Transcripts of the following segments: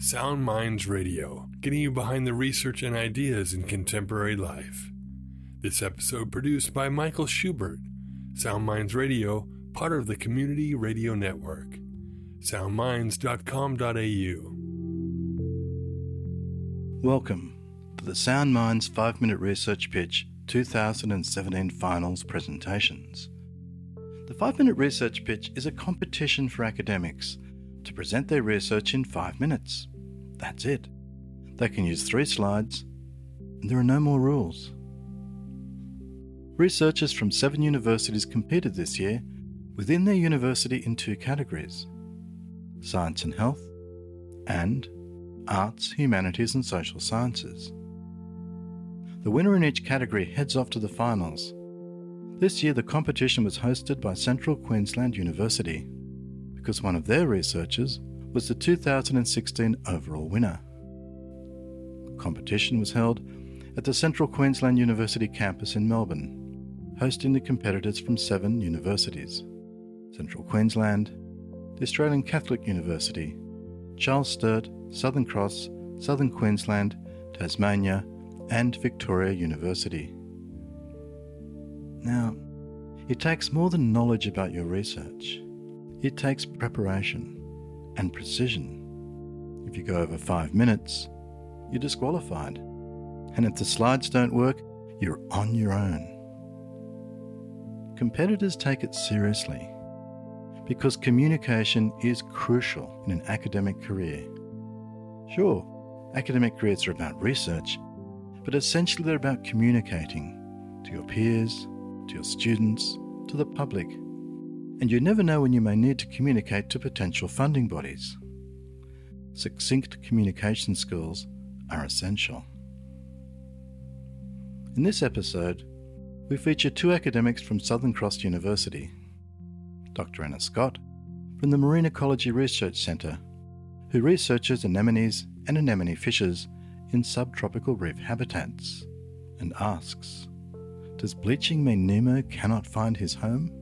Sound Minds Radio, getting you behind the research and ideas in contemporary life. This episode produced by Michael Schubert. Sound Minds Radio, part of the Community Radio Network. soundminds.com.au. Welcome to the Sound Minds 5 Minute Research Pitch 2017 Finals presentations. The 5 Minute Research Pitch is a competition for academics to present their research in 5 minutes. That's it. They can use three slides, and there are no more rules. Researchers from seven universities competed this year within their university in two categories science and health, and arts, humanities, and social sciences. The winner in each category heads off to the finals. This year, the competition was hosted by Central Queensland University because one of their researchers was the 2016 overall winner. Competition was held at the Central Queensland University campus in Melbourne, hosting the competitors from seven universities Central Queensland, the Australian Catholic University, Charles Sturt, Southern Cross, Southern Queensland, Tasmania, and Victoria University. Now, it takes more than knowledge about your research. It takes preparation and precision. If you go over five minutes, you're disqualified. And if the slides don't work, you're on your own. Competitors take it seriously because communication is crucial in an academic career. Sure, academic careers are about research, but essentially they're about communicating to your peers, to your students, to the public. And you never know when you may need to communicate to potential funding bodies. Succinct communication skills are essential. In this episode, we feature two academics from Southern Cross University Dr. Anna Scott from the Marine Ecology Research Centre, who researches anemones and anemone fishes in subtropical reef habitats, and asks Does bleaching mean Nemo cannot find his home?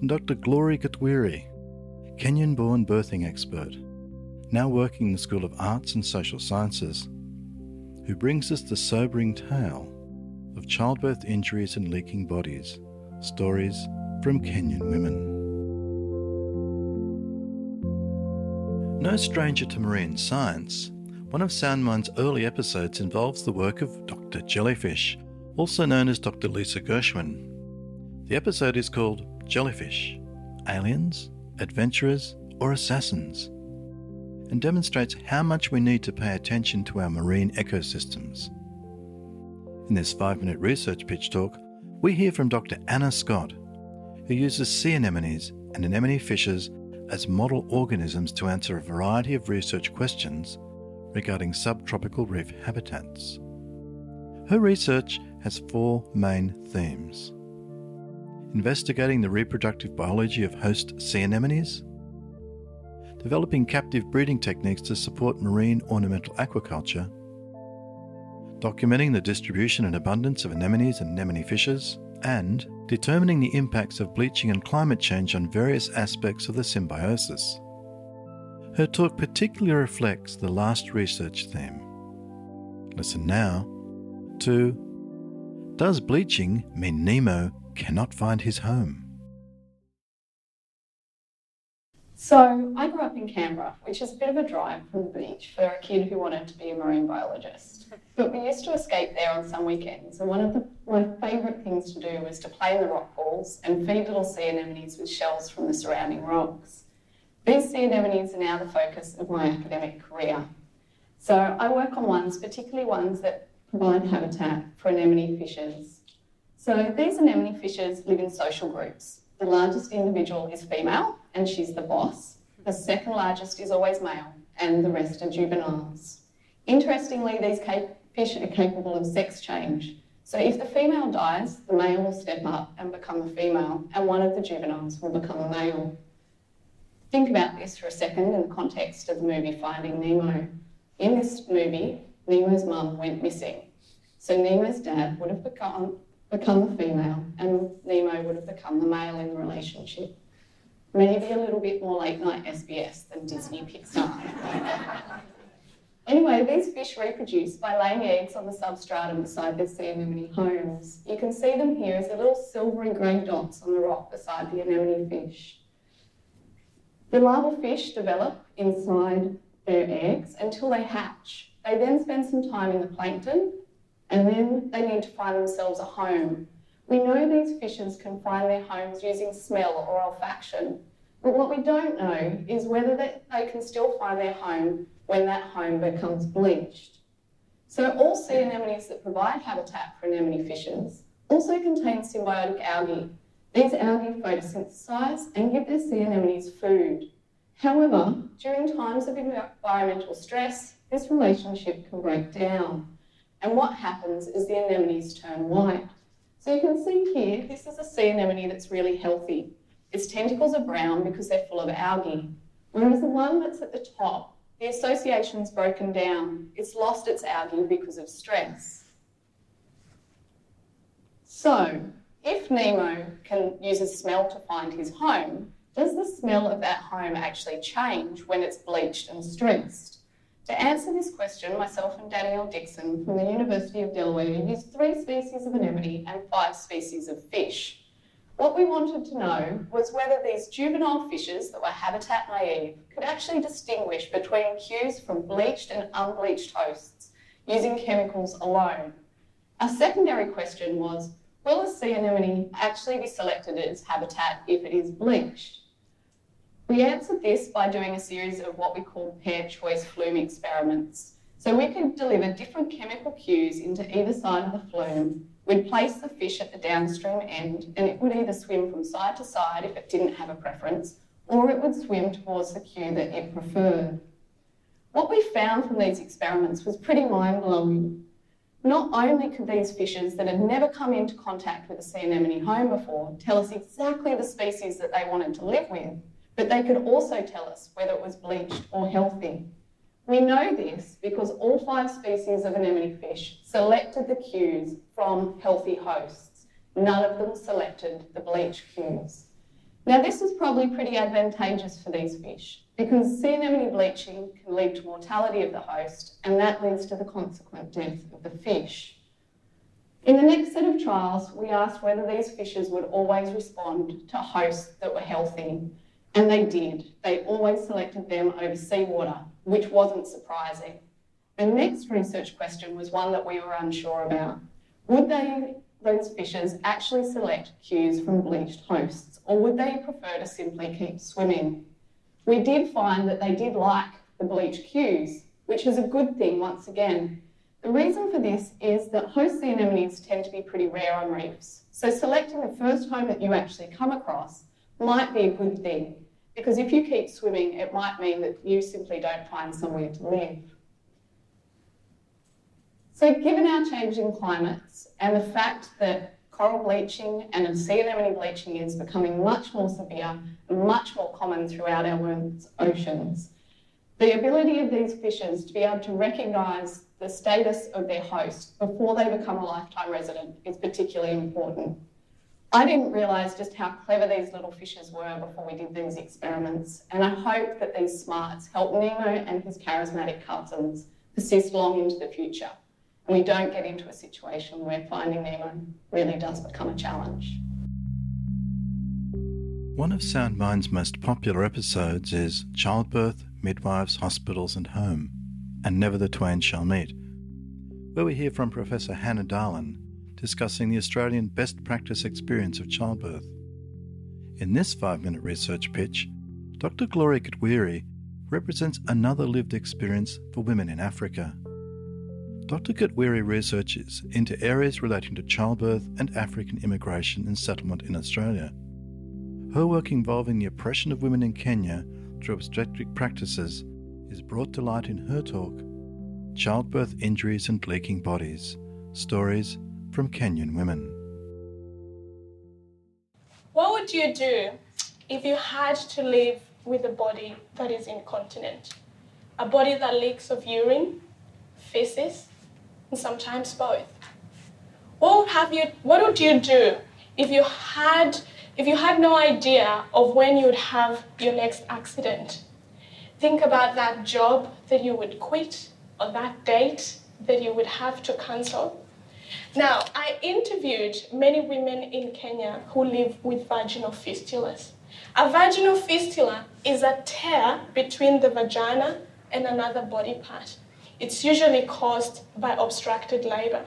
And Dr. Glory Gatwiri, Kenyan born birthing expert, now working in the School of Arts and Social Sciences, who brings us the sobering tale of childbirth injuries and leaking bodies, stories from Kenyan women. No stranger to marine science, one of Soundmind's early episodes involves the work of Dr. Jellyfish, also known as Dr. Lisa Gershwin. The episode is called Jellyfish Aliens, Adventurers, or Assassins? and demonstrates how much we need to pay attention to our marine ecosystems. In this five minute research pitch talk, we hear from Dr. Anna Scott, who uses sea anemones and anemone fishes as model organisms to answer a variety of research questions regarding subtropical reef habitats. Her research has four main themes investigating the reproductive biology of host sea anemones, developing captive breeding techniques to support marine ornamental aquaculture, documenting the distribution and abundance of anemones and anemone fishes, and determining the impacts of bleaching and climate change on various aspects of the symbiosis. Her talk particularly reflects the last research theme. Listen now to Does bleaching mean Nemo cannot find his home? So I grew up in Canberra, which is a bit of a drive from the beach for a kid who wanted to be a marine biologist. But we used to escape there on some weekends, and one of the, my favourite things to do was to play in the rock pools and feed little sea anemones with shells from the surrounding rocks. These sea anemones are now the focus of my academic career. So I work on ones, particularly ones that provide habitat for anemone fishes. So these anemone fishes live in social groups. The largest individual is female, and she's the boss. The second largest is always male, and the rest are juveniles. Interestingly, these fish are capable of sex change. So if the female dies, the male will step up and become a female, and one of the juveniles will become a male. Think about this for a second in the context of the movie Finding Nemo. In this movie, Nemo's mum went missing. So Nemo's dad would have become become the female, and Nemo would have become the male in the relationship. Maybe a little bit more late night SBS than Disney Pixar. Anyway, these fish reproduce by laying eggs on the substratum beside their sea anemone homes. You can see them here as the little silvery grey dots on the rock beside the anemone fish. The larval fish develop inside their eggs until they hatch. They then spend some time in the plankton and then they need to find themselves a home. We know these fishes can find their homes using smell or olfaction, but what we don't know is whether they, can still find their home when that home becomes bleached. So all sea anemones that provide habitat for anemone fishes also contain symbiotic algae. These algae photosynthesize and give their sea anemones food. However, during times of environmental stress, this relationship can break down. And what happens is the anemones turn white. So you can see here, this is a sea anemone that's really healthy. Its tentacles are brown because they're full of algae, whereas the one that's at the top the association's broken down. It's lost its algae because of stress. So, if Nemo can use a smell to find his home, does the smell of that home actually change when it's bleached and stressed? To answer this question, myself and Danielle Dixson from the University of Delaware used three species of anemone and five species of fish. What we wanted to know was whether these juvenile fishes that were habitat naive could actually distinguish between cues from bleached and unbleached hosts using chemicals alone. Our secondary question was, will a sea anemone actually be selected as habitat if it is bleached? We answered this by doing a series of what we call pair choice flume experiments. So we could deliver different chemical cues into either side of the flume We'd place the fish at the downstream end and it would either swim from side to side if it didn't have a preference, or it would swim towards the cue that it preferred. What we found from these experiments was pretty mind blowing. Not only could these fishes that had never come into contact with a sea anemone home before tell us exactly the species that they wanted to live with, but they could also tell us whether it was bleached or healthy. We know this because all five species of anemone fish selected the cues from healthy hosts. None of them selected the bleach cues. Now, this is probably pretty advantageous for these fish because sea anemone bleaching can lead to mortality of the host, and that leads to the consequent death of the fish. In the next set of trials, we asked whether these fishes would always respond to hosts that were healthy, and they did. They always selected them over seawater which wasn't surprising. The next research question was one that we were unsure about. Would they, those fishes actually select cues from bleached hosts, or would they prefer to simply keep swimming? We did find that they did like the bleached cues, which is a good thing once again. The reason for this is that host sea anemones tend to be pretty rare on reefs, so selecting the first home that you actually come across might be a good thing. Because if you keep swimming, it might mean that you simply don't find somewhere to live. So, given our changing climates and the fact that coral bleaching and sea anemone bleaching is becoming much more severe and much more common throughout our world's oceans, the ability of these fishes to be able to recognise the status of their host before they become a lifetime resident is particularly important. I didn't realise just how clever these little fishes were before we did these experiments, and I hope that these smarts help Nemo and his charismatic cousins persist long into the future, and we don't get into a situation where finding Nemo really does become a challenge. One of Soundmind's most popular episodes is Childbirth, Midwives, Hospitals and Home, and Never the Twain Shall Meet, where we hear from Professor Hannah Dahlen discussing the Australian best practice experience of childbirth. In this five minute research pitch, Dr. Gloria Gatwiri represents another lived experience for women in Africa. Dr. Gatwiri researches into areas relating to childbirth and African immigration and settlement in Australia. Her work involving the oppression of women in Kenya through obstetric practices is brought to light in her talk Childbirth Injuries and Leaking Bodies Stories from Kenyan women. What would you do if you had to live with a body that is incontinent? A body that leaks of urine, feces, and sometimes both. What would, have you, what would you do if you had if you had no idea of when you would have your next accident, think about that job that you would quit or that date that you would have to cancel. Now, I interviewed many women in Kenya who live with vaginal fistulas. A vaginal fistula is a tear between the vagina and another body part. It's usually caused by obstructed labor.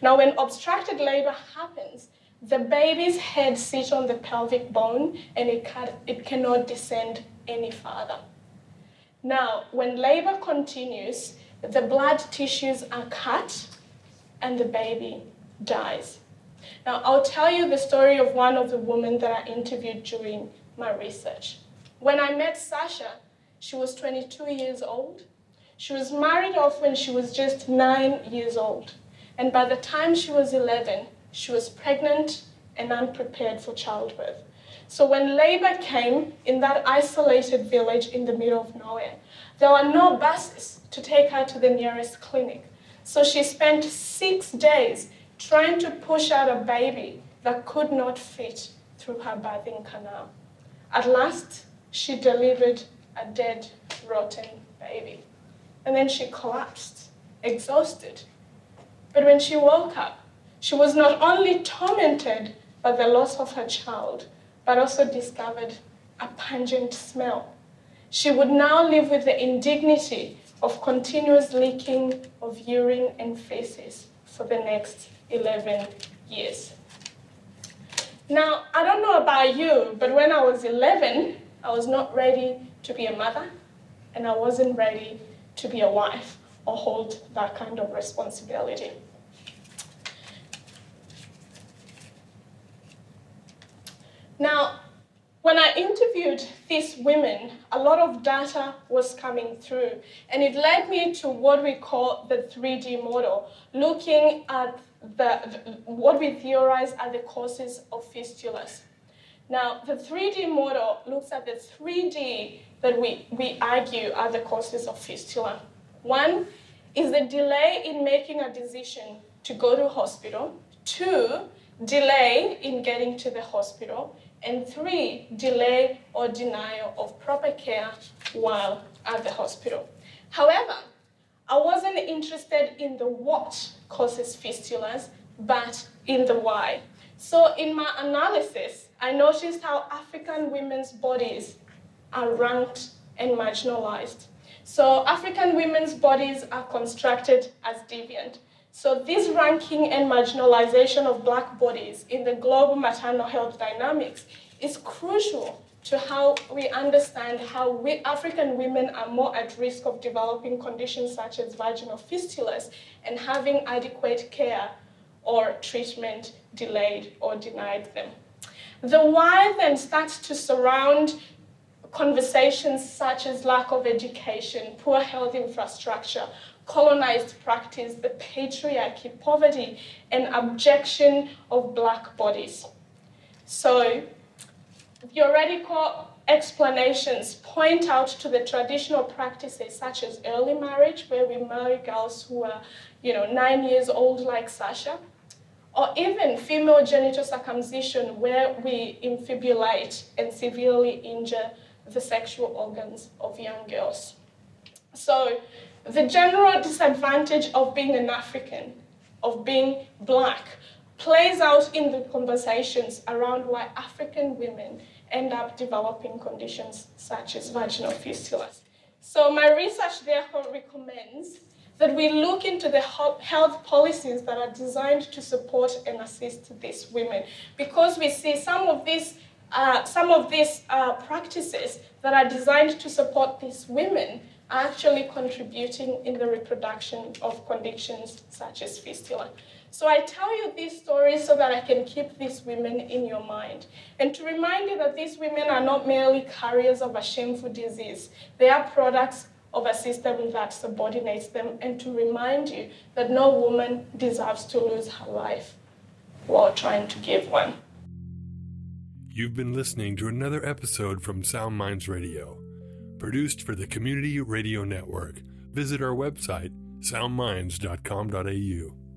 Now, when obstructed labor happens, the baby's head sits on the pelvic bone and it, can, it cannot descend any further. Now, when labor continues, the blood tissues are cut and the baby dies. Now, I'll tell you the story of one of the women that I interviewed during my research. When I met Sasha, she was 22 years old. She was married off when she was just nine years old. And by the time she was 11, she was pregnant and unprepared for childbirth. So when labor came in that isolated village in the middle of nowhere, there were no buses to take her to the nearest clinic. So she spent six days trying to push out a baby that could not fit through her birthing canal. At last, she delivered a dead, rotten baby. And then she collapsed, exhausted. But when she woke up, she was not only tormented by the loss of her child, but also discovered a pungent smell. She would now live with the indignity of continuous leaking of urine and feces for the next 11 years. Now, I don't know about you, but when I was 11, I was not ready to be a mother, and I wasn't ready to be a wife or hold that kind of responsibility. Now, when I interviewed these women, a lot of data was coming through, and it led me to what we call the 3D model, looking at the, what we theorize are the causes of fistulas. Now, the 3D model looks at the 3D that we, we argue are the causes of fistula. One is the delay in making a decision to go to hospital. Two, delay in getting to the hospital. And three, delay or denial of proper care while at the hospital. However, I wasn't interested in the what causes fistulas, but in the why. So, in my analysis, I noticed how African women's bodies are ranked and marginalized. So, African women's bodies are constructed as deviant. So, this ranking and marginalization of black bodies in the global maternal health dynamics is crucial to how we understand how we, African women are more at risk of developing conditions such as vaginal fistulas and having adequate care or treatment delayed or denied them. The why then starts to surround conversations such as lack of education, poor health infrastructure, colonized practice, the patriarchy, poverty, and abjection of black bodies. So, theoretical explanations point out to the traditional practices such as early marriage, where we marry girls who are, you know, nine years old like Sasha, or even female genital circumcision, where we infibulate and severely injure the sexual organs of young girls. So, the general disadvantage of being an African, of being black, plays out in the conversations around why African women end up developing conditions such as vaginal fistulas. So, my research therefore recommends that we look into the health policies that are designed to support and assist these women because we see some of these uh, some of these uh, practices that are designed to support these women actually contributing in the reproduction of conditions such as fistula. So I tell you these stories so that I can keep these women in your mind. And to remind you that these women are not merely carriers of a shameful disease, they are products of a system that subordinates them, and to remind you that no woman deserves to lose her life while trying to give one. You've been listening to another episode from Sound Minds Radio, produced for the Community Radio Network. Visit our website, soundminds.com.au.